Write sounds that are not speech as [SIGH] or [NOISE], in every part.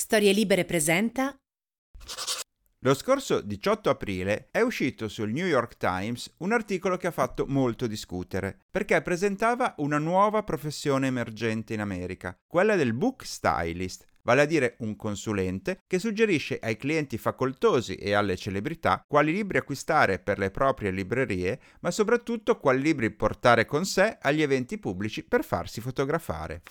Storie Libere presenta. Lo scorso 18 aprile è uscito sul New York Times un articolo che ha fatto molto discutere, perché presentava una nuova professione emergente in America, quella del book stylist, vale a dire un consulente che suggerisce ai clienti facoltosi e alle celebrità quali libri acquistare per le proprie librerie, ma soprattutto quali libri portare con sé agli eventi pubblici per farsi fotografare.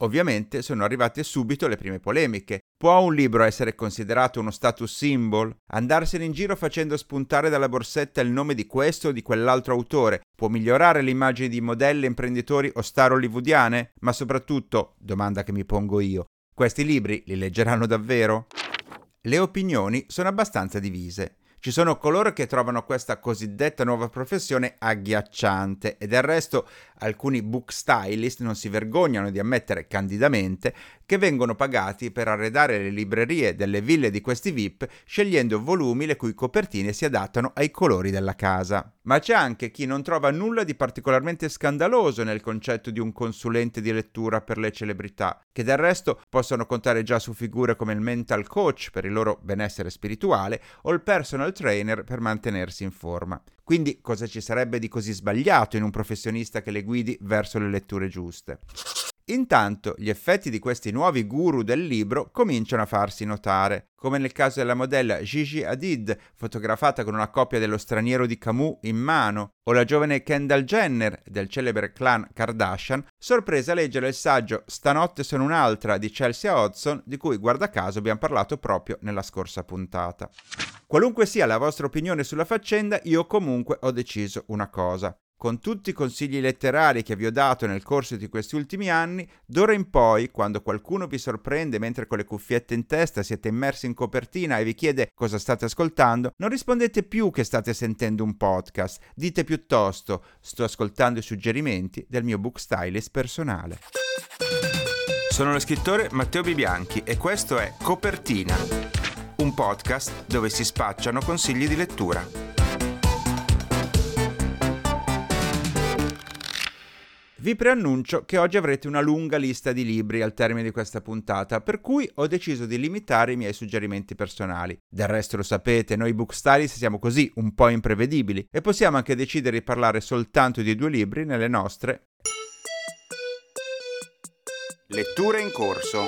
Ovviamente sono arrivate subito le prime polemiche. Può un libro essere considerato uno status symbol? Andarsene in giro facendo spuntare dalla borsetta il nome di questo o di quell'altro autore può migliorare l'immagine di modelle, imprenditori o star hollywoodiane? Ma soprattutto, domanda che mi pongo io, questi libri li leggeranno davvero? Le opinioni sono abbastanza divise. Ci sono coloro che trovano questa cosiddetta nuova professione agghiacciante e del resto alcuni book stylist non si vergognano di ammettere candidamente che vengono pagati per arredare le librerie delle ville di questi VIP scegliendo volumi le cui copertine si adattano ai colori della casa. Ma c'è anche chi non trova nulla di particolarmente scandaloso nel concetto di un consulente di lettura per le celebrità, che del resto possono contare già su figure come il mental coach per il loro benessere spirituale o il personal trainer per mantenersi in forma. Quindi cosa ci sarebbe di così sbagliato in un professionista che le guidi verso le letture giuste? Intanto gli effetti di questi nuovi guru del libro cominciano a farsi notare, come nel caso della modella Gigi Hadid, fotografata con una copia dello straniero di Camus in mano, o la giovane Kendall Jenner del celebre clan Kardashian, sorpresa a leggere il saggio Stanotte sono un'altra di Chelsea Hodgson, di cui guarda caso abbiamo parlato proprio nella scorsa puntata. Qualunque sia la vostra opinione sulla faccenda, io comunque ho deciso una cosa. Con tutti i consigli letterari che vi ho dato nel corso di questi ultimi anni, d'ora in poi, quando qualcuno vi sorprende mentre con le cuffiette in testa siete immersi in copertina e vi chiede cosa state ascoltando, non rispondete più che state sentendo un podcast, dite piuttosto sto ascoltando i suggerimenti del mio book stylist personale. Sono lo scrittore Matteo Bibianchi e questo è Copertina, un podcast dove si spacciano consigli di lettura. Vi preannuncio che oggi avrete una lunga lista di libri al termine di questa puntata, per cui ho deciso di limitare i miei suggerimenti personali. Del resto lo sapete, noi bookstylist siamo così, un po' imprevedibili, e possiamo anche decidere di parlare soltanto di due libri nelle nostre letture in corso.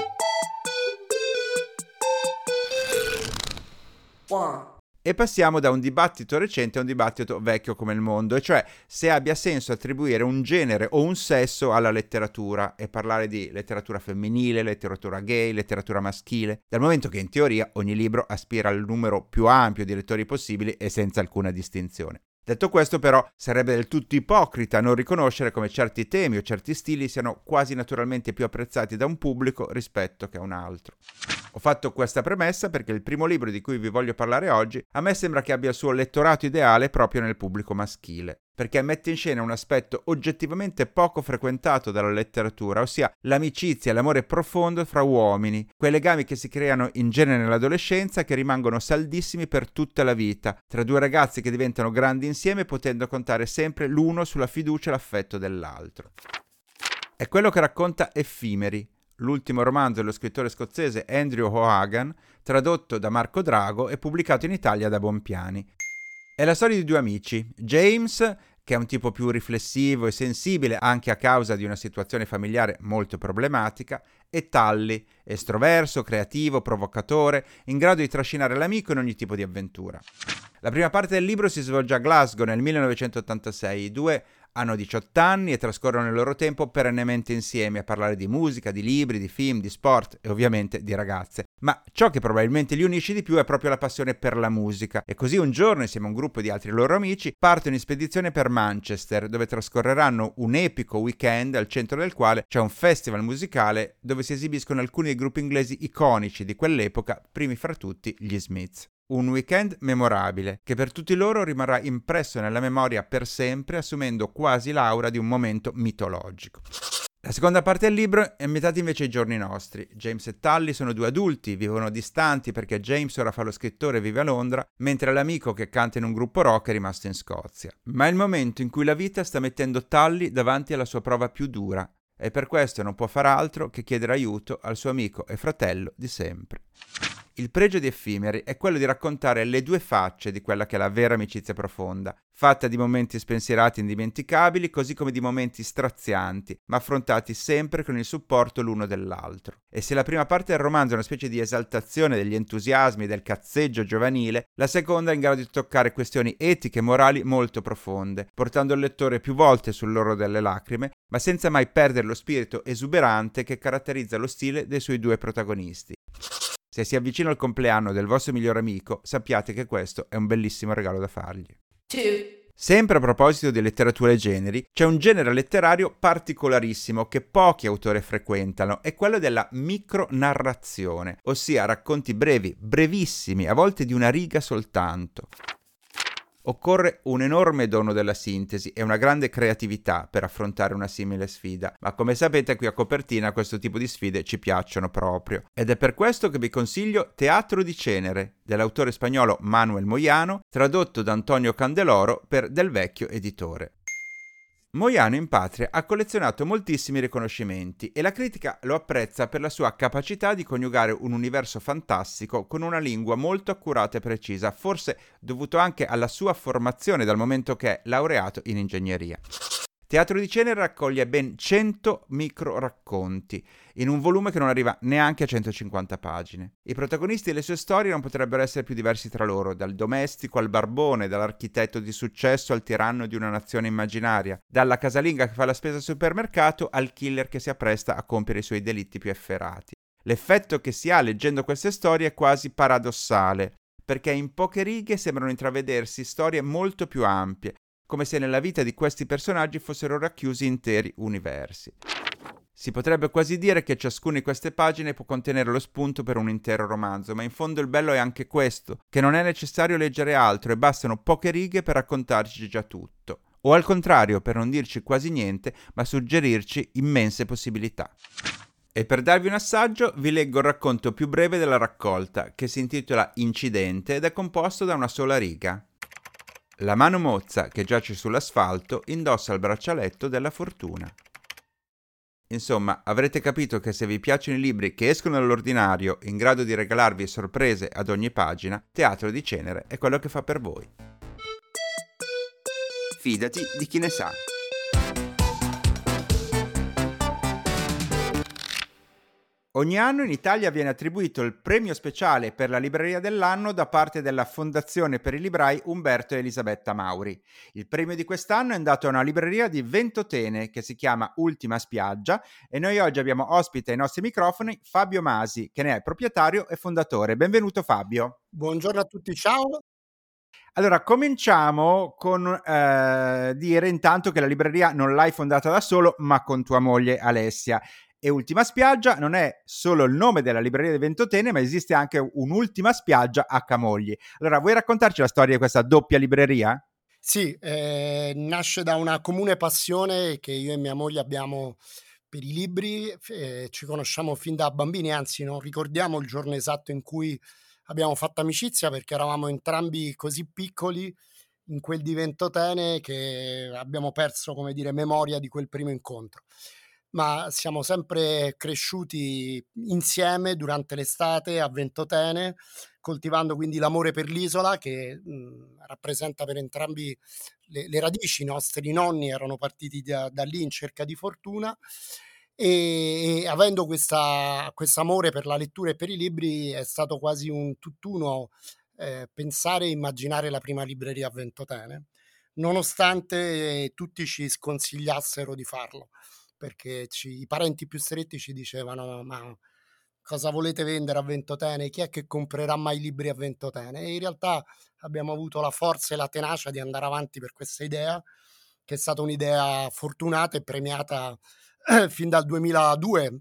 One. E passiamo da un dibattito recente a un dibattito vecchio come il mondo, e cioè se abbia senso attribuire un genere o un sesso alla letteratura e parlare di letteratura femminile, letteratura gay, letteratura maschile, dal momento che in teoria ogni libro aspira al numero più ampio di lettori possibili e senza alcuna distinzione. Detto questo, però, sarebbe del tutto ipocrita non riconoscere come certi temi o certi stili siano quasi naturalmente più apprezzati da un pubblico rispetto che a un altro. Ho fatto questa premessa perché il primo libro di cui vi voglio parlare oggi a me sembra che abbia il suo lettorato ideale proprio nel pubblico maschile, perché mette in scena un aspetto oggettivamente poco frequentato dalla letteratura, ossia l'amicizia l'amore profondo fra uomini, quei legami che si creano in genere nell'adolescenza e che rimangono saldissimi per tutta la vita, tra due ragazzi che diventano grandi insieme potendo contare sempre l'uno sulla fiducia e l'affetto dell'altro. È quello che racconta Effimeri, l'ultimo romanzo dello scrittore scozzese Andrew O'Hagan, tradotto da Marco Drago e pubblicato in Italia da Bonpiani. È la storia di due amici, James, che è un tipo più riflessivo e sensibile anche a causa di una situazione familiare molto problematica, e Tully, estroverso, creativo, provocatore, in grado di trascinare l'amico in ogni tipo di avventura. La prima parte del libro si svolge a Glasgow nel 1986. I due hanno 18 anni e trascorrono il loro tempo perennemente insieme a parlare di musica, di libri, di film, di sport e ovviamente di ragazze. Ma ciò che probabilmente li unisce di più è proprio la passione per la musica. E così un giorno, insieme a un gruppo di altri loro amici, partono in spedizione per Manchester, dove trascorreranno un epico weekend al centro del quale c'è un festival musicale dove si esibiscono alcuni dei gruppi inglesi iconici di quell'epoca, primi fra tutti gli Smiths. Un weekend memorabile, che per tutti loro rimarrà impresso nella memoria per sempre, assumendo quasi l'aura di un momento mitologico. La seconda parte del libro è ambientata invece ai giorni nostri. James e Tully sono due adulti, vivono distanti perché James ora fa lo scrittore e vive a Londra, mentre l'amico che canta in un gruppo rock è rimasto in Scozia. Ma è il momento in cui la vita sta mettendo Tully davanti alla sua prova più dura. e per questo non può far altro che chiedere aiuto al suo amico e fratello di sempre. Il pregio di Effimeri è quello di raccontare le due facce di quella che è la vera amicizia profonda, fatta di momenti spensierati e indimenticabili, così come di momenti strazianti, ma affrontati sempre con il supporto l'uno dell'altro. E se la prima parte del romanzo è una specie di esaltazione degli entusiasmi e del cazzeggio giovanile, la seconda è in grado di toccare questioni etiche e morali molto profonde, portando il lettore più volte sull'oro delle lacrime, ma senza mai perdere lo spirito esuberante che caratterizza lo stile dei suoi due protagonisti. Se si avvicina il compleanno del vostro migliore amico, sappiate che questo è un bellissimo regalo da fargli. Two. Sempre a proposito di letteratura e generi, c'è un genere letterario particolarissimo che pochi autori frequentano, è quello della micronarrazione, ossia racconti brevi, brevissimi, a volte di una riga soltanto. Occorre un enorme dono della sintesi e una grande creatività per affrontare una simile sfida, ma come sapete qui a copertina questo tipo di sfide ci piacciono proprio. Ed è per questo che vi consiglio Teatro di Cenere, dell'autore spagnolo Manuel Moiano, tradotto da Antonio Candeloro per Del Vecchio Editore. Moiano in patria ha collezionato moltissimi riconoscimenti e la critica lo apprezza per la sua capacità di coniugare un universo fantastico con una lingua molto accurata e precisa, forse dovuto anche alla sua formazione dal momento che è laureato in ingegneria. Teatro di Cenere raccoglie ben 100 micro racconti, in un volume che non arriva neanche a 150 pagine. I protagonisti e le sue storie non potrebbero essere più diversi tra loro, dal domestico al barbone, dall'architetto di successo al tiranno di una nazione immaginaria, dalla casalinga che fa la spesa al supermercato al killer che si appresta a compiere i suoi delitti più efferati. L'effetto che si ha leggendo queste storie è quasi paradossale, perché in poche righe sembrano intravedersi storie molto più ampie, come se nella vita di questi personaggi fossero racchiusi interi universi. Si potrebbe quasi dire che ciascuna di queste pagine può contenere lo spunto per un intero romanzo, ma in fondo il bello è anche questo, che non è necessario leggere altro e bastano poche righe per raccontarci già tutto. O al contrario, per non dirci quasi niente, ma suggerirci immense possibilità. E per darvi un assaggio vi leggo il racconto più breve della raccolta, che si intitola Incidente ed è composto da una sola riga. La mano mozza che giace sull'asfalto indossa il braccialetto della fortuna. Insomma, avrete capito che se vi piacciono i libri che escono dall'ordinario, in grado di regalarvi sorprese ad ogni pagina, Teatro di Cenere è quello che fa per voi. Fidati di chi ne sa. Ogni anno in Italia viene attribuito il premio speciale per la libreria dell'anno da parte della Fondazione per i librai Umberto e Elisabetta Mauri. Il premio di quest'anno è andato a una libreria di Ventotene che si chiama Ultima Spiaggia e noi oggi abbiamo ospite ai nostri microfoni Fabio Masi che ne è proprietario e fondatore. Benvenuto Fabio. Buongiorno a tutti, ciao. Allora, cominciamo con eh, dire intanto che la libreria non l'hai fondata da solo, ma con tua moglie Alessia. E Ultima Spiaggia non è solo il nome della libreria di Ventotene, ma esiste anche un'ultima spiaggia a Camogli. Allora, vuoi raccontarci la storia di questa doppia libreria? Sì, eh, nasce da una comune passione che io e mia moglie abbiamo per i libri, eh, ci conosciamo fin da bambini, anzi non ricordiamo il giorno esatto in cui abbiamo fatto amicizia perché eravamo entrambi così piccoli in quel di Ventotene che abbiamo perso, come dire, memoria di quel primo incontro ma siamo sempre cresciuti insieme durante l'estate a Ventotene, coltivando quindi l'amore per l'isola che mh, mhmm, rappresenta per entrambi le, le, radici. I nostri nonni erano partiti da, da lì in cerca di fortuna e, e avendo questo amore per la lettura e per i libri è stato quasi un tutt'uno eh, pensare e immaginare la prima libreria a Ventotene, nonostante tutti ci sconsigliassero di farlo perché ci, i parenti più stretti ci dicevano ma cosa volete vendere a Ventotene? Chi è che comprerà mai libri a Ventotene? E in realtà abbiamo avuto la forza e la tenacia di andare avanti per questa idea, che è stata un'idea fortunata e premiata eh, [CLEARS THROAT] fin dal 2002,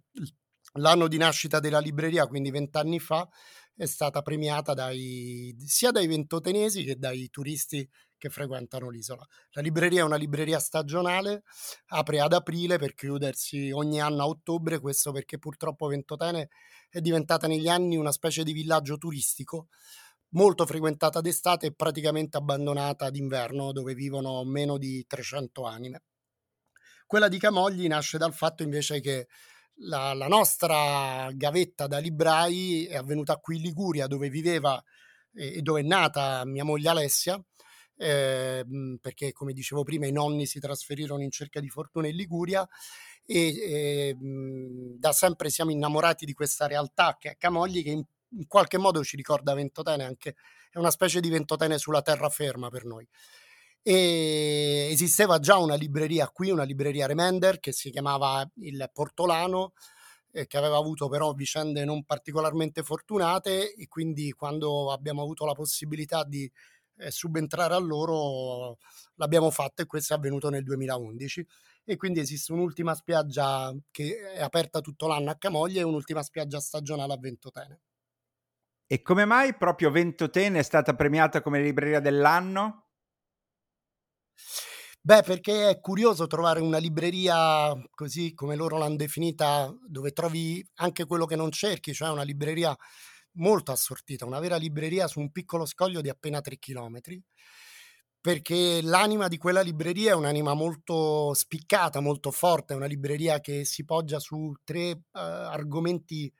l'anno di nascita della libreria, quindi vent'anni fa, è stata premiata dai, sia dai ventotenesi che dai turisti che frequentano l'isola. La libreria è una libreria stagionale, apre ad aprile per chiudersi ogni anno a ottobre, questo perché purtroppo Ventotene è diventata negli anni una specie di villaggio turistico molto frequentata d'estate e praticamente abbandonata d'inverno, dove vivono meno di 300 anime. Quella di Camogli nasce dal fatto invece che la, la nostra gavetta da librai è avvenuta qui in Liguria, dove viveva e dove è nata mia moglie Alessia, eh, perché come dicevo prima i nonni si trasferirono in cerca di fortuna in Liguria e eh, da sempre siamo innamorati di questa realtà che è Camogli che in, in qualche modo ci ricorda Ventotene, anche è una specie di Ventotene sulla terraferma per noi. E esisteva già una libreria qui, una libreria Remender che si chiamava il Portolano, eh, che aveva avuto però vicende non particolarmente fortunate e quindi quando abbiamo avuto la possibilità di subentrare a loro l'abbiamo fatto e questo è avvenuto nel 2011 e quindi esiste un'ultima spiaggia che è aperta tutto l'anno a Camoglia e un'ultima spiaggia stagionale a Ventotene. E come mai proprio Ventotene è stata premiata come libreria dell'anno? Beh, perché è curioso trovare una libreria così come loro l'hanno definita, dove trovi anche quello che non cerchi, cioè una libreria molto assortita, una vera libreria su un piccolo scoglio di appena 3 chilometri, perché l'anima di quella libreria è un'anima molto spiccata, molto forte, è una libreria che si poggia su tre uh, argomenti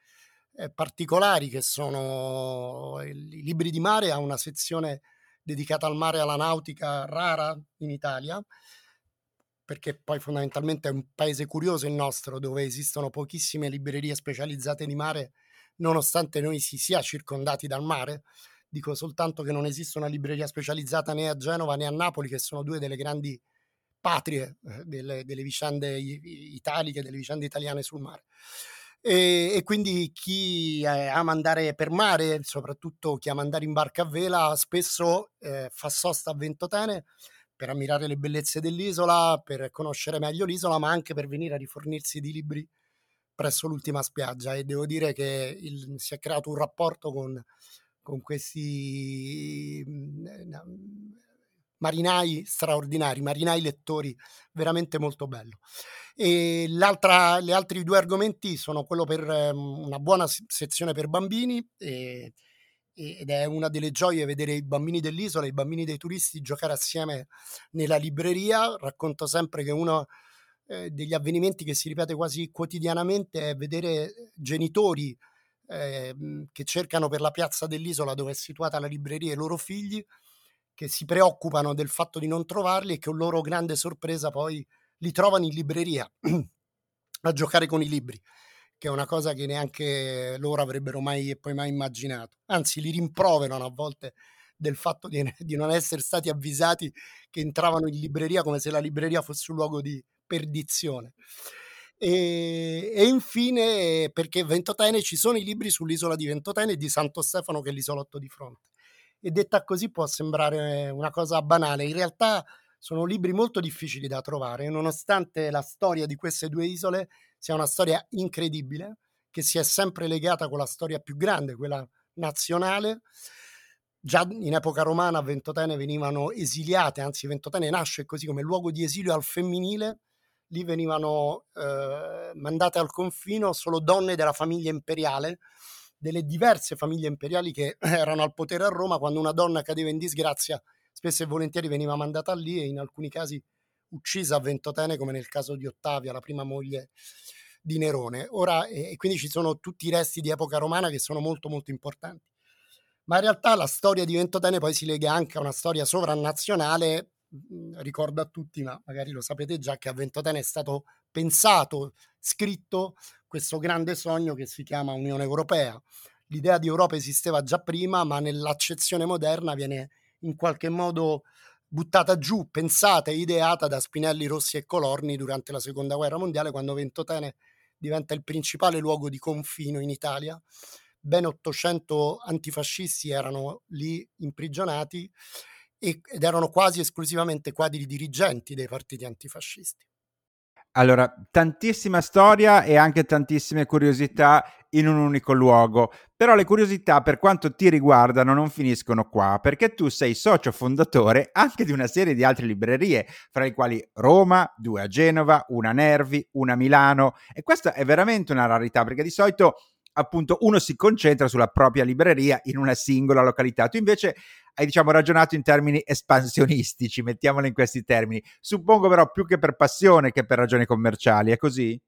eh, particolari che sono i libri di mare, ha una sezione dedicata al mare e alla nautica rara in Italia, perché poi fondamentalmente è un paese curioso il nostro, dove esistono pochissime librerie specializzate di mare, nonostante noi si sia circondati dal mare. Dico soltanto che non esiste una libreria specializzata né a Genova né a Napoli, che sono due delle grandi patrie eh, delle, delle vicende italiche, delle vicende italiane sul mare. E, e, quindi chi eh, ama andare per mare, soprattutto chi ama andare in barca a vela, spesso eh, fa sosta a Ventotene per ammirare le bellezze dell'isola, per conoscere meglio l'isola, ma anche per venire a rifornirsi di libri presso l'ultima spiaggia. E devo dire che il, si è creato un rapporto con, con questi mh, mhmm, marinai straordinari, marinai lettori, veramente molto bello. E gli altri due argomenti sono quello per um, una buona sezione per bambini e, ed è una delle gioie vedere i bambini dell'isola, i bambini dei turisti giocare assieme nella libreria. Racconto sempre che uno eh, degli avvenimenti che si ripete quasi quotidianamente è vedere genitori eh, che cercano per la piazza dell'isola dove è situata la libreria i loro figli, che si preoccupano del fatto di non trovarli e che un loro grande sorpresa poi li trovano in libreria [CLEARS THROAT] a giocare con i libri, che è una cosa che neanche loro avrebbero mai e poi mai immaginato. Anzi, li rimproverano a volte del fatto di, [LAUGHS] di, non essere stati avvisati che entravano in libreria come se la libreria fosse un luogo di perdizione. E, e infine, perché Ventotene ci sono i libri sull'isola di Ventotene e di Santo Stefano, che è l'isolotto di fronte. E detta così può sembrare una cosa banale, in realtà sono libri molto difficili da trovare, nonostante la storia di queste due isole sia una storia incredibile, che si è sempre legata con la storia più grande, quella nazionale. Già in epoca romana a Ventotene venivano esiliate, anzi Ventotene nasce così come luogo di esilio al femminile, lì venivano eh, mandate al confino solo donne della famiglia imperiale, delle diverse famiglie imperiali che [CLEARS THROAT] erano al potere a Roma, quando una donna cadeva in disgrazia spesso e volentieri veniva mandata lì e in alcuni casi uccisa a Ventotene, come nel caso di Ottavia, la prima moglie di Nerone. Ora, e quindi ci sono tutti i resti di epoca romana che sono molto molto importanti. Ma in realtà la storia di Ventotene poi si lega anche a una storia sovranazionale. Mhmm, ricordo a tutti, ma magari lo sapete già, che a Ventotene è stato pensato, scritto questo grande sogno che si chiama Unione Europea. L'idea di Europa esisteva già prima, ma nell'accezione moderna viene in qualche modo buttata giù, pensata e ideata da Spinelli, Rossi e Colorni durante la seconda guerra mondiale, quando Ventotene diventa il principale luogo di confino in Italia. Ben 800 antifascisti erano lì imprigionati ed erano quasi esclusivamente quadri dirigenti dei partiti antifascisti. Allora, tantissima storia e anche tantissime curiosità in un unico luogo. Però le curiosità per quanto ti riguardano non finiscono qua, perché tu sei socio fondatore anche di una serie di altre librerie, fra le quali Roma, due a Genova, una a Nervi, una a Milano. E questa è veramente una rarità, perché di solito appunto uno si concentra sulla propria libreria in una singola località. Tu invece hai diciamo ragionato in termini espansionistici, mettiamolo in questi termini. Suppongo però più che per passione che per ragioni commerciali, è così?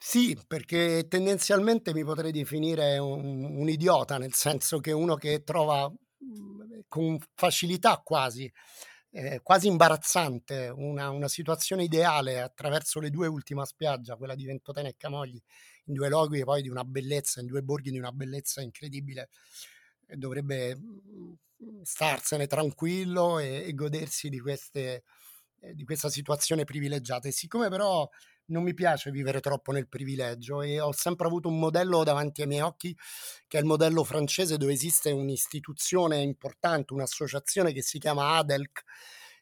Sì, perché tendenzialmente mi potrei definire un, un idiota, nel senso che uno che trova mhmm, con facilità quasi, eh, quasi imbarazzante, una, una, situazione ideale attraverso le due ultime spiagge, quella di Ventotene e Camogli, in due luoghi poi di una bellezza, in due borghi di una bellezza incredibile, dovrebbe mhmm, starsene tranquillo e, e godersi di, queste, eh, di questa situazione privilegiata. E siccome però non mi piace vivere troppo nel privilegio e ho sempre avuto un modello davanti ai miei occhi che è il modello francese dove esiste un'istituzione importante, un'associazione che si chiama ADELC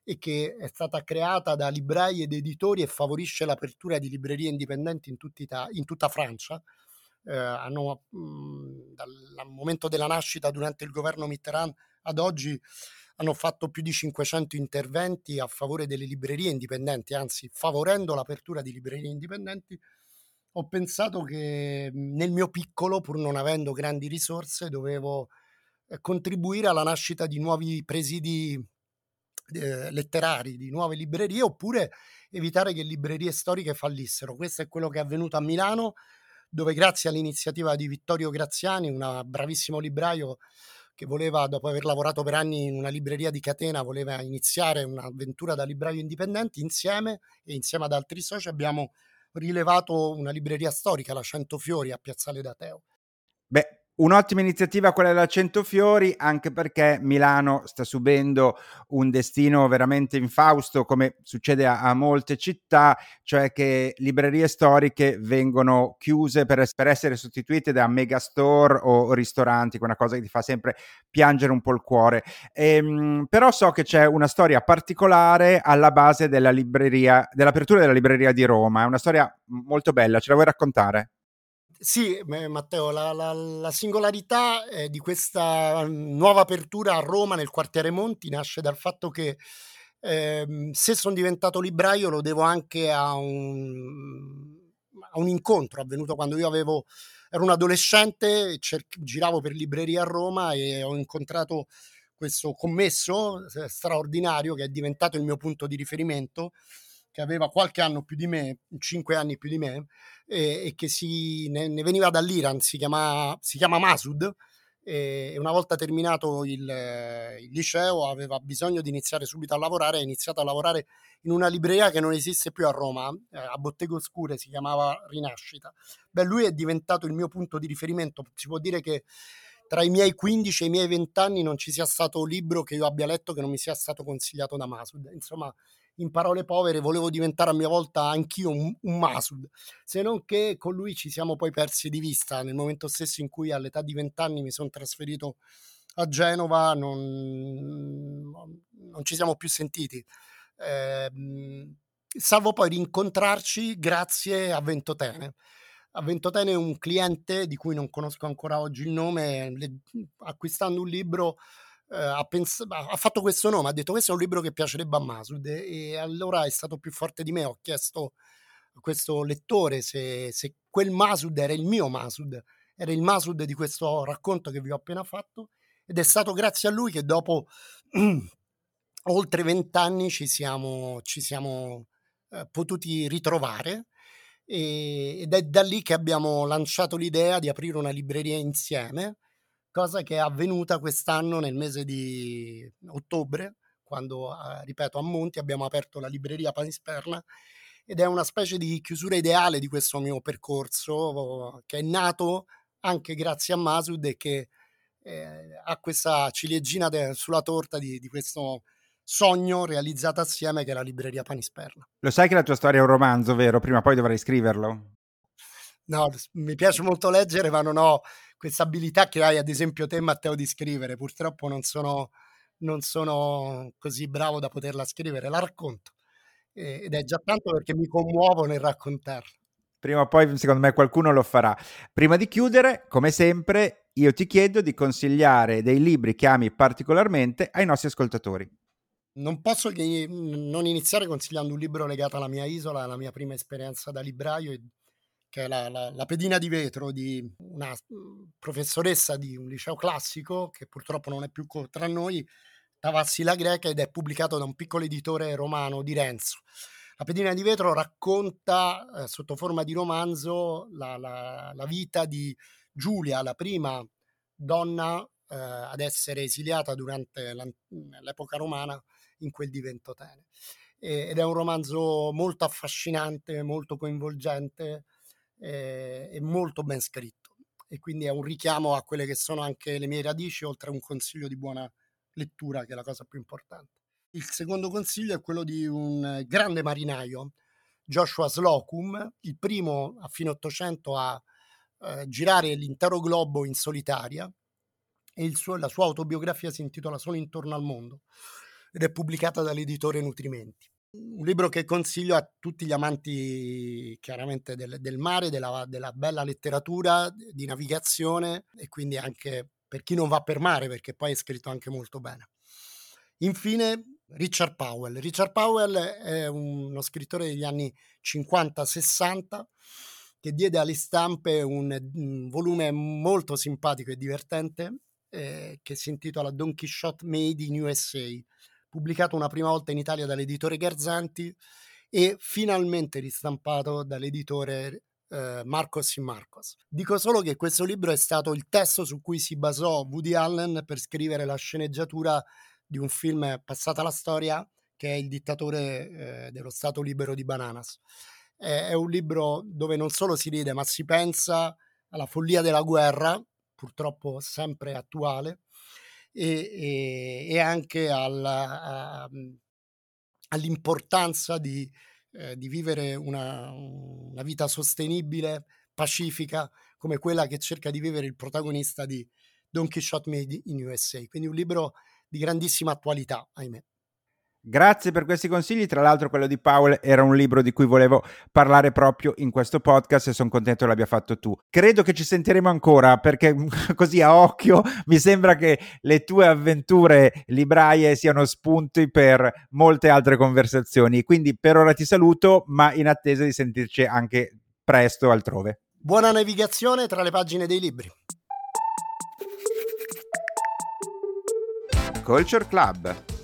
e che è stata creata da librai ed editori e favorisce l'apertura di librerie indipendenti in, tutti, in tutta Francia. Eh, hanno, mh, mhmm, dal momento della nascita durante il governo Mitterrand ad oggi hanno fatto più di 500 interventi a favore delle librerie indipendenti, anzi favorendo l'apertura di librerie indipendenti, ho pensato che mhmm, nel mio piccolo, pur non avendo grandi risorse, dovevo eh, contribuire alla nascita di nuovi presidi eh, letterari, di nuove librerie, oppure evitare che librerie storiche fallissero. Questo è quello che è avvenuto a Milano, dove grazie all'iniziativa di Vittorio Graziani, un bravissimo libraio che voleva, dopo aver lavorato per anni in una libreria di catena, voleva iniziare un'avventura da libraio indipendente, insieme e insieme ad altri soci abbiamo rilevato una libreria storica, la Cento Fiori, a Piazzale d'Ateo. Beh, Un'ottima iniziativa quella della Centofiori, anche perché Milano sta subendo un destino veramente infausto, come succede a, a molte città, cioè che librerie storiche vengono chiuse per, per, essere sostituite da megastore o ristoranti, una cosa che ti fa sempre piangere un po' il cuore. Ehm, però so che c'è una storia particolare alla base della libreria, dell'apertura della libreria di Roma, è una storia molto bella, ce la vuoi raccontare? Sì, Matteo, la, la, la singolarità eh, di questa nuova apertura a Roma nel quartiere Monti nasce dal fatto che eh, se sono diventato libraio lo devo anche a un, a un incontro avvenuto quando io avevo, ero un adolescente, cer- giravo per librerie a Roma e ho incontrato questo commesso eh, straordinario che è diventato il mio punto di riferimento che aveva qualche anno più di me, cinque anni più di me, e, e che si, ne, ne, veniva dall'Iran, si chiama, si chiama Masud, e una volta terminato il, il, liceo aveva bisogno di iniziare subito a lavorare, ha iniziato a lavorare in una libreria che non esiste più a Roma, eh, a Bottega Oscure, si chiamava Rinascita. Beh, lui è diventato il mio punto di riferimento, si può dire che tra i miei 15 e i miei 20 anni non ci sia stato libro che io abbia letto che non mi sia stato consigliato da Masud. Insomma, in parole povere, volevo diventare a mia volta anch'io un, un Masud, se non che con lui ci siamo poi persi di vista nel momento stesso in cui all'età di vent'anni mi sono trasferito a Genova, non, non ci siamo più sentiti. Eh, salvo poi rincontrarci grazie a Ventotene. A Ventotene un cliente di cui non conosco ancora oggi il nome, le, acquistando un libro eh, ha, pens- ha, fatto questo nome, ha detto questo è un libro che piacerebbe a Masud e allora è stato più forte di me, ho chiesto a questo lettore se, se quel Masud era il mio Masud, era il Masud di questo racconto che vi ho appena fatto ed è stato grazie a lui che dopo [CLEARS THROAT] oltre vent'anni ci siamo, ci siamo eh, potuti ritrovare e, ed è da lì che abbiamo lanciato l'idea di aprire una libreria insieme cosa che è avvenuta quest'anno nel mese di ottobre, quando, eh, ripeto, a Monti abbiamo aperto la libreria Panisperna ed è una specie di chiusura ideale di questo mio percorso che è nato anche grazie a Masud e che eh, ha questa ciliegina de- sulla torta di, di questo sogno realizzato assieme che è la libreria Panisperna. Lo sai che la tua storia è un romanzo, vero? Prima o poi dovrai scriverlo. No, mi piace molto leggere, ma non ho questa abilità che hai, ad esempio, te, Matteo, di scrivere. Purtroppo non sono, non sono così bravo da poterla scrivere, la racconto. ed è già tanto perché mi commuovo nel raccontarla. Prima o poi, secondo me, qualcuno lo farà. Prima di chiudere, come sempre, io ti chiedo di consigliare dei libri che ami particolarmente ai nostri ascoltatori. Non posso che non iniziare consigliando un libro legato alla mia isola, alla mia prima esperienza da libraio che è la, la, la, pedina di vetro di una mhmm, professoressa di un liceo classico, che purtroppo non è più tra noi, Tavassi la Greca, ed è pubblicato da un piccolo editore romano di Renzo. La pedina di vetro racconta eh, sotto forma di romanzo la, la, vita di Giulia, la prima donna eh, ad essere esiliata durante l'epoca romana in quel di Ventotene. E, ed è un romanzo molto affascinante, molto coinvolgente eh, e molto ben scritto. E quindi è un richiamo a quelle che sono anche le mie radici, oltre a un consiglio di buona lettura, che è la cosa più importante. Il secondo consiglio è quello di un grande marinaio, Joshua Slocum, il primo a fine Ottocento a eh, girare l'intero globo in solitaria e suo, la sua autobiografia si intitola Solo intorno al mondo ed è pubblicata dall'editore Nutrimenti. Un libro che consiglio a tutti gli amanti chiaramente del, del mare, della, della bella letteratura, di navigazione e quindi anche per chi non va per mare perché poi è scritto anche molto bene. Infine Richard Powell. Richard Powell è uno scrittore degli anni 50-60 che diede alle stampe un, volume molto simpatico e divertente eh, che si intitola Don Quixote Made in USA, pubblicato una prima volta in Italia dall'editore Garzanti e finalmente ristampato dall'editore eh, Marcos in Marcos. Dico solo che questo libro è stato il testo su cui si basò Woody Allen per scrivere la sceneggiatura di un film passata la storia che è Il dittatore eh, dello Stato libero di Bananas. È, è un libro dove non solo si ride, ma si pensa alla follia della guerra, purtroppo sempre attuale, e, e, e anche alla, a, all'importanza di, eh, di vivere una, una, vita sostenibile, pacifica, come quella che cerca di vivere il protagonista di Don Quixote Made in USA. Quindi un libro di grandissima attualità, ahimè. Grazie per questi consigli, tra l'altro quello di Powell era un libro di cui volevo parlare proprio in questo podcast e sono contento che l'abbia fatto tu. Credo che ci sentiremo ancora perché [LAUGHS] così a occhio mi sembra che le tue avventure libraie siano spunti per molte altre conversazioni, quindi per ora ti saluto ma in attesa di sentirci anche presto altrove. Buona navigazione tra le pagine dei libri. Culture Club.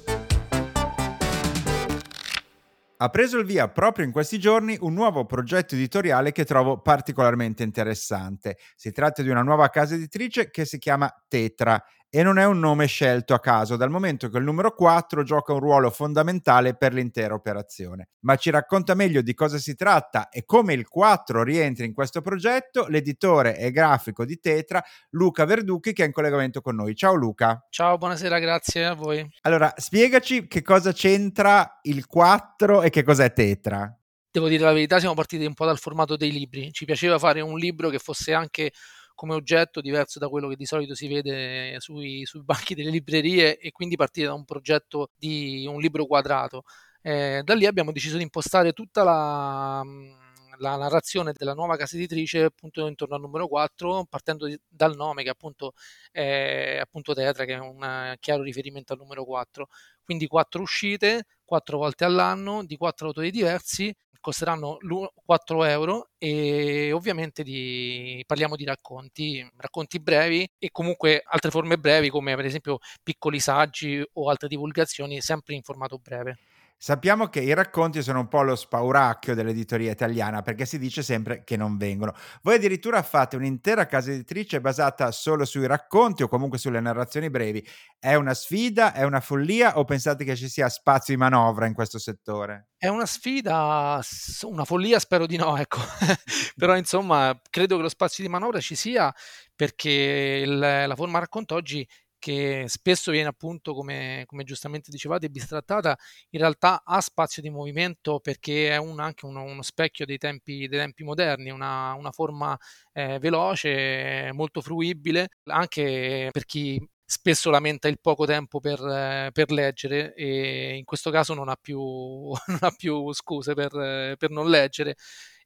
Ha preso il via proprio in questi giorni un nuovo progetto editoriale che trovo particolarmente interessante. Si tratta di una nuova casa editrice che si chiama Tetra e non è un nome scelto a caso, dal momento che il numero 4 gioca un ruolo fondamentale per l'intera operazione. Ma ci racconta meglio di cosa si tratta e come il 4 rientra in questo progetto l'editore e grafico di Tetra, Luca Verducchi, che è in collegamento con noi. Ciao Luca. Ciao, buonasera, grazie a voi. Allora, spiegaci che cosa c'entra il 4 e che cos'è Tetra. Devo dire la verità, siamo partiti un po' dal formato dei libri. Ci piaceva fare un libro che fosse anche come oggetto diverso da quello che di solito si vede sui, sui banchi delle librerie e quindi partire da un progetto di un libro quadrato. Eh, da lì abbiamo deciso di impostare tutta la, la narrazione della nuova casa editrice appunto intorno al numero 4 partendo di, dal nome che appunto è appunto Tetra che è un chiaro riferimento al numero 4 quindi quattro uscite quattro volte all'anno di quattro autori diversi costeranno 4 euro e ovviamente di, parliamo di racconti, racconti brevi e comunque altre forme brevi come per esempio piccoli saggi o altre divulgazioni sempre in formato breve. Sappiamo che i racconti sono un po' lo spauracchio dell'editoria italiana perché si dice sempre che non vengono. Voi addirittura fate un'intera casa editrice basata solo sui racconti o comunque sulle narrazioni brevi. È una sfida, è una follia o pensate che ci sia spazio di manovra in questo settore? È una sfida, una follia spero di no, ecco. [LAUGHS] Però insomma credo che lo spazio di manovra ci sia perché il, la forma racconto oggi che spesso viene appunto, come, come, giustamente dicevate, bistrattata, in realtà ha spazio di movimento perché è un, anche uno, uno, specchio dei tempi, dei tempi moderni, una, una forma eh, veloce, molto fruibile, anche per chi spesso lamenta il poco tempo per, eh, per leggere e in questo caso non ha più, [LAUGHS] non ha più scuse per, per non leggere.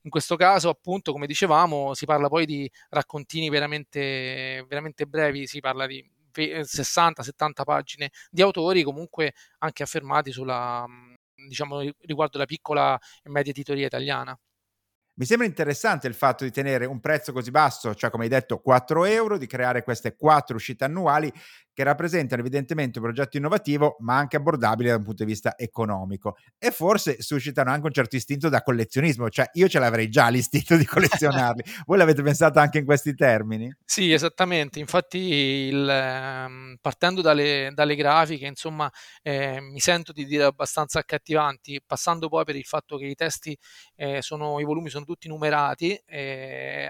In questo caso, appunto, come dicevamo, si parla poi di raccontini veramente, veramente brevi, si parla di 60-70 pagine di autori comunque anche affermati sulla, diciamo, riguardo la piccola e media editoria italiana. Mi sembra interessante il fatto di tenere un prezzo così basso, cioè come hai detto 4 euro, di creare queste quattro uscite annuali che rappresentano evidentemente un progetto innovativo, ma anche abbordabile da un punto di vista economico. E forse suscitano anche un certo istinto da collezionismo, cioè io ce l'avrei già l'istinto di collezionarli. [LAUGHS] Voi l'avete pensato anche in questi termini? Sì, esattamente. Infatti, il, ehm, partendo dalle, dalle, grafiche, insomma, eh, mi sento di dire abbastanza accattivanti, passando poi per il fatto che i testi eh, sono, i volumi sono tutti numerati. Eh,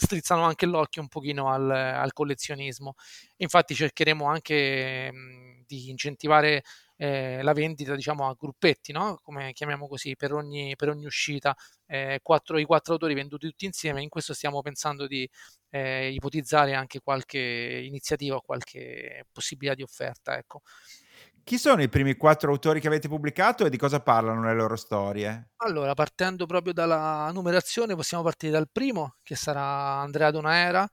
strizzano anche l'occhio un pochino al, al collezionismo. Infatti cercheremo anche mh, di incentivare eh, la vendita diciamo a gruppetti, no? come chiamiamo così, per ogni, per ogni uscita, eh, quattro, i quattro autori venduti tutti insieme. In questo stiamo pensando di eh, ipotizzare anche qualche iniziativa qualche possibilità di offerta. Ecco. Chi sono i primi quattro autori che avete pubblicato e di cosa parlano le loro storie? Allora, partendo proprio dalla numerazione, possiamo partire dal primo, che sarà Andrea Donaera,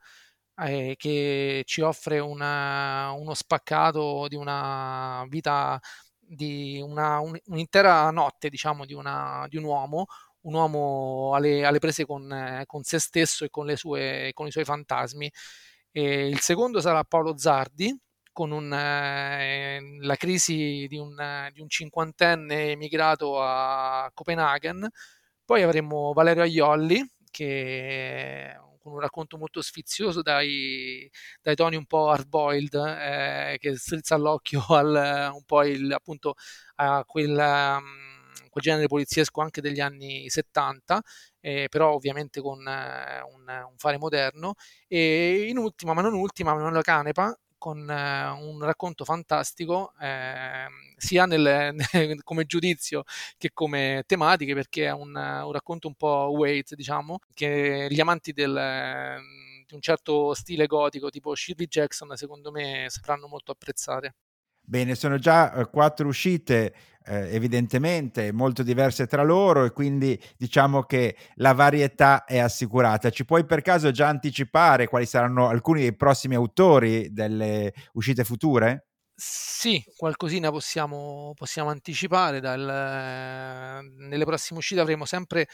eh, che ci offre una, uno spaccato di una vita, di una, un, un'intera notte, diciamo, di, una, di, un uomo, un uomo alle, alle prese con, con, se stesso e con, sue, con i suoi fantasmi. E il secondo sarà Paolo Zardi, con un, eh, la crisi di un, di un, cinquantenne emigrato a Copenaghen. Poi avremo Valerio Aiolli, che con un racconto molto sfizioso dai, dai toni un po' hard-boiled, eh, che strizza l'occhio [LAUGHS] al, un po' il, appunto, a quel, um, quel, genere poliziesco anche degli anni 70, eh, però ovviamente con eh, un, un, fare moderno. E in ultima, ma non ultima, Manuela Canepa, con eh, un racconto fantastico eh, sia [LAUGHS] nel, come giudizio che come tematiche perché è un, un racconto un po' weight diciamo che gli amanti del, di un certo stile gotico tipo Shirley Jackson secondo me sapranno molto apprezzare. Bene, sono già eh, quattro uscite eh, evidentemente molto diverse tra loro e quindi diciamo che la varietà è assicurata. Ci puoi per caso già anticipare quali saranno alcuni dei prossimi autori delle uscite future? Sì, qualcosina possiamo, possiamo anticipare. Dal, nelle prossime uscite avremo sempre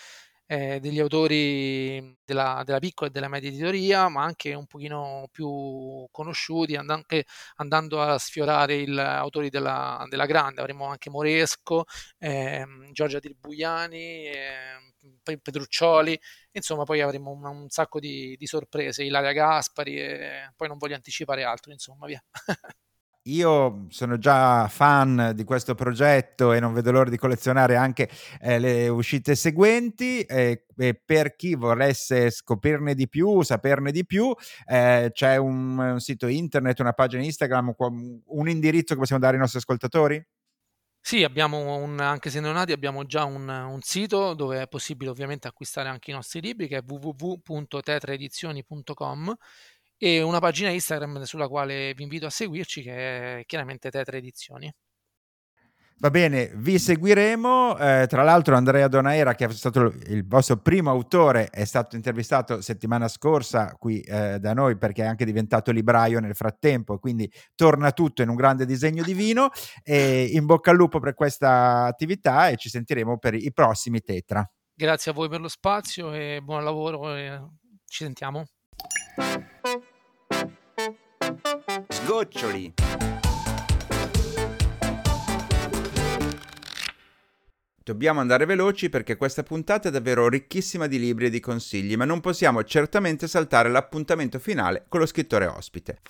eh, degli autori della, della, piccola e della media editoria, ma anche un pochino più conosciuti, and- anche andando a sfiorare gli autori della, della, grande. Avremo anche Moresco, eh, Giorgia Tirbuiani, eh, Petruccioli, insomma poi avremo un, un sacco di, di, sorprese, Ilaria Gaspari, e poi non voglio anticipare altro, insomma, via. [LAUGHS] Io sono già fan di questo progetto e non vedo l'ora di collezionare anche eh, le uscite seguenti. Eh, per chi volesse scoprirne di più, saperne di più, eh, c'è un, un, sito internet, una pagina Instagram, un indirizzo che possiamo dare ai nostri ascoltatori? Sì, abbiamo un, anche se non nati, abbiamo già un, un, sito dove è possibile ovviamente acquistare anche i nostri libri che è www.tetraedizioni.com e una pagina Instagram sulla quale vi invito a seguirci che è chiaramente Tetra Edizioni. Va bene, vi seguiremo. Eh, tra l'altro, Andrea Donaera, che è stato il vostro primo autore, è stato intervistato settimana scorsa qui eh, da noi perché è anche diventato libraio nel frattempo. Quindi torna tutto in un grande disegno di vino. E in bocca al lupo per questa attività e ci sentiremo per i prossimi Tetra. Grazie a voi per lo spazio e buon lavoro. E ci sentiamo. Sgoccioli. Dobbiamo andare veloci perché questa puntata è davvero ricchissima di libri e di consigli, ma non possiamo certamente saltare l'appuntamento finale con lo scrittore ospite.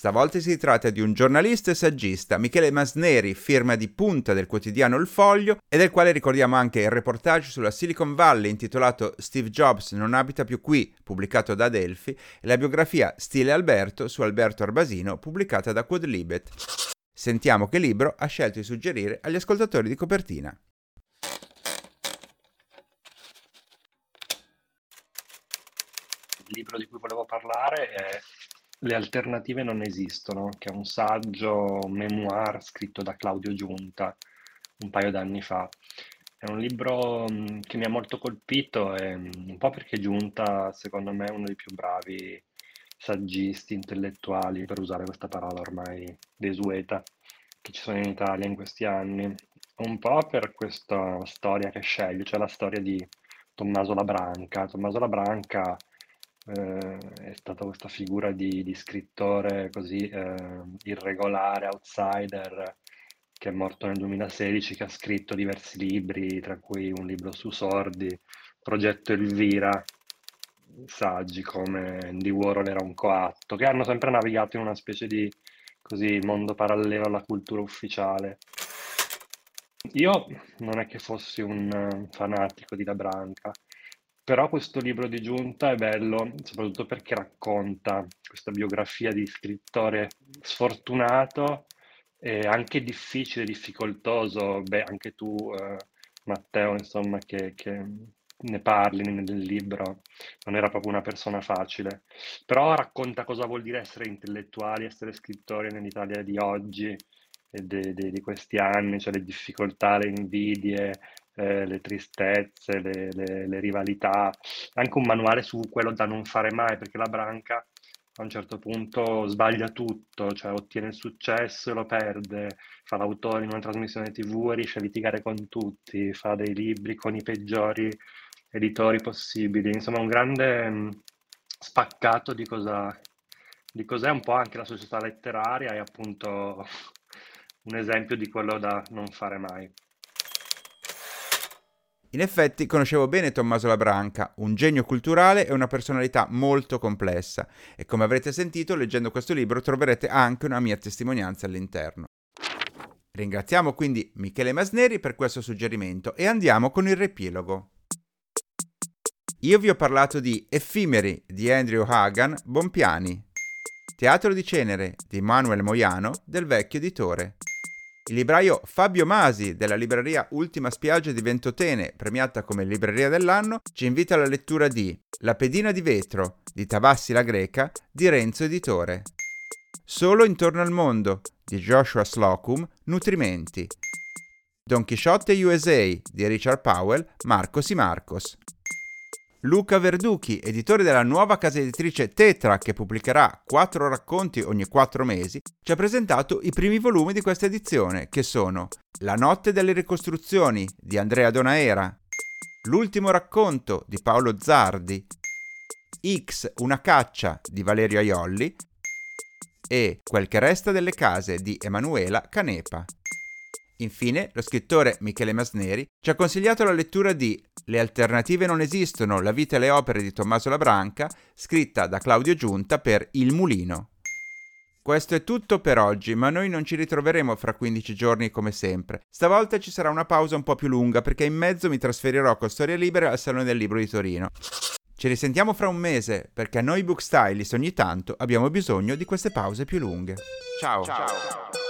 Stavolta si tratta di un giornalista e saggista, Michele Masneri, firma di punta del quotidiano Il Foglio, e del quale ricordiamo anche il reportage sulla Silicon Valley intitolato Steve Jobs non abita più qui, pubblicato da Delphi, e la biografia Stile Alberto su Alberto Arbasino, pubblicata da Quadlibet. Sentiamo che libro ha scelto di suggerire agli ascoltatori di copertina. Il libro di cui volevo parlare è le alternative non esistono, che è un saggio memoir scritto da Claudio Giunta un paio d'anni fa. È un libro mm, che mi ha molto colpito, e, mm, un po' perché Giunta, secondo me, è uno dei più bravi saggisti intellettuali, per usare questa parola ormai desueta, che ci sono in Italia in questi anni. Un po' per questa storia che sceglie, cioè la storia di Tommaso Labranca. Tommaso Labranca eh, è stata questa figura di, di scrittore così eh, irregolare, outsider, che è morto nel 2016, che ha scritto diversi libri, tra cui un libro su sordi, Progetto Elvira, saggi come Andy Warhol era un coatto, che hanno sempre navigato in una specie di così, mondo parallelo alla cultura ufficiale. Io non è che fossi un eh, fanatico di La Branca, però questo libro di Giunta è bello soprattutto perché racconta questa biografia di scrittore sfortunato e anche difficile, difficoltoso. Beh, anche tu, eh, Matteo, insomma, che, che ne parli nel libro, non era proprio una persona facile, però racconta cosa vuol dire essere intellettuali, essere scrittori nell'Italia di oggi e di questi anni, cioè le difficoltà, le invidie, eh, le tristezze, le, le, le, rivalità, anche un manuale su quello da non fare mai, perché la branca a un certo punto sbaglia tutto, cioè ottiene il successo e lo perde, fa l'autore in una trasmissione tv e riesce a litigare con tutti, fa dei libri con i peggiori editori possibili, insomma un grande mm, spaccato di cosa di cos'è un po' anche la società letteraria e appunto [LAUGHS] un esempio di quello da non fare mai. In effetti conoscevo bene Tommaso Labranca, un genio culturale e una personalità molto complessa, e come avrete sentito leggendo questo libro troverete anche una mia testimonianza all'interno. Ringraziamo quindi Michele Masneri per questo suggerimento e andiamo con il riepilogo. Io vi ho parlato di Effimeri di Andrew Hagan, Bompiani, Teatro di Cenere di Manuel Moiano, del vecchio editore. Il libraio Fabio Masi della libreria Ultima Spiaggia di Ventotene, premiata come libreria dell'anno, ci invita alla lettura di La pedina di vetro di Tabassi la Greca di Renzo Editore. Solo intorno al mondo di Joshua Slocum, Nutrimenti. Don Chisciotte USA di Richard Powell, Marcos y Marcos. Luca Verducchi, editore della nuova casa editrice Tetra che pubblicherà quattro racconti ogni quattro mesi, ci ha presentato i primi volumi di questa edizione, che sono La notte delle ricostruzioni di Andrea Donaera, L'ultimo racconto di Paolo Zardi, X Una caccia di Valerio Aiolli e Quel che resta delle case di Emanuela Canepa. Infine, lo scrittore Michele Masneri ci ha consigliato la lettura di Le alternative non esistono, la vita e le opere di Tommaso Labranca, scritta da Claudio Giunta per Il Mulino. Questo è tutto per oggi, ma noi non ci ritroveremo fra 15 giorni come sempre. Stavolta ci sarà una pausa un po' più lunga perché in mezzo mi trasferirò con Storia Libere al Salone del Libro di Torino. Ci risentiamo fra un mese perché a noi book stylist ogni tanto abbiamo bisogno di queste pause più lunghe. Ciao! Ciao.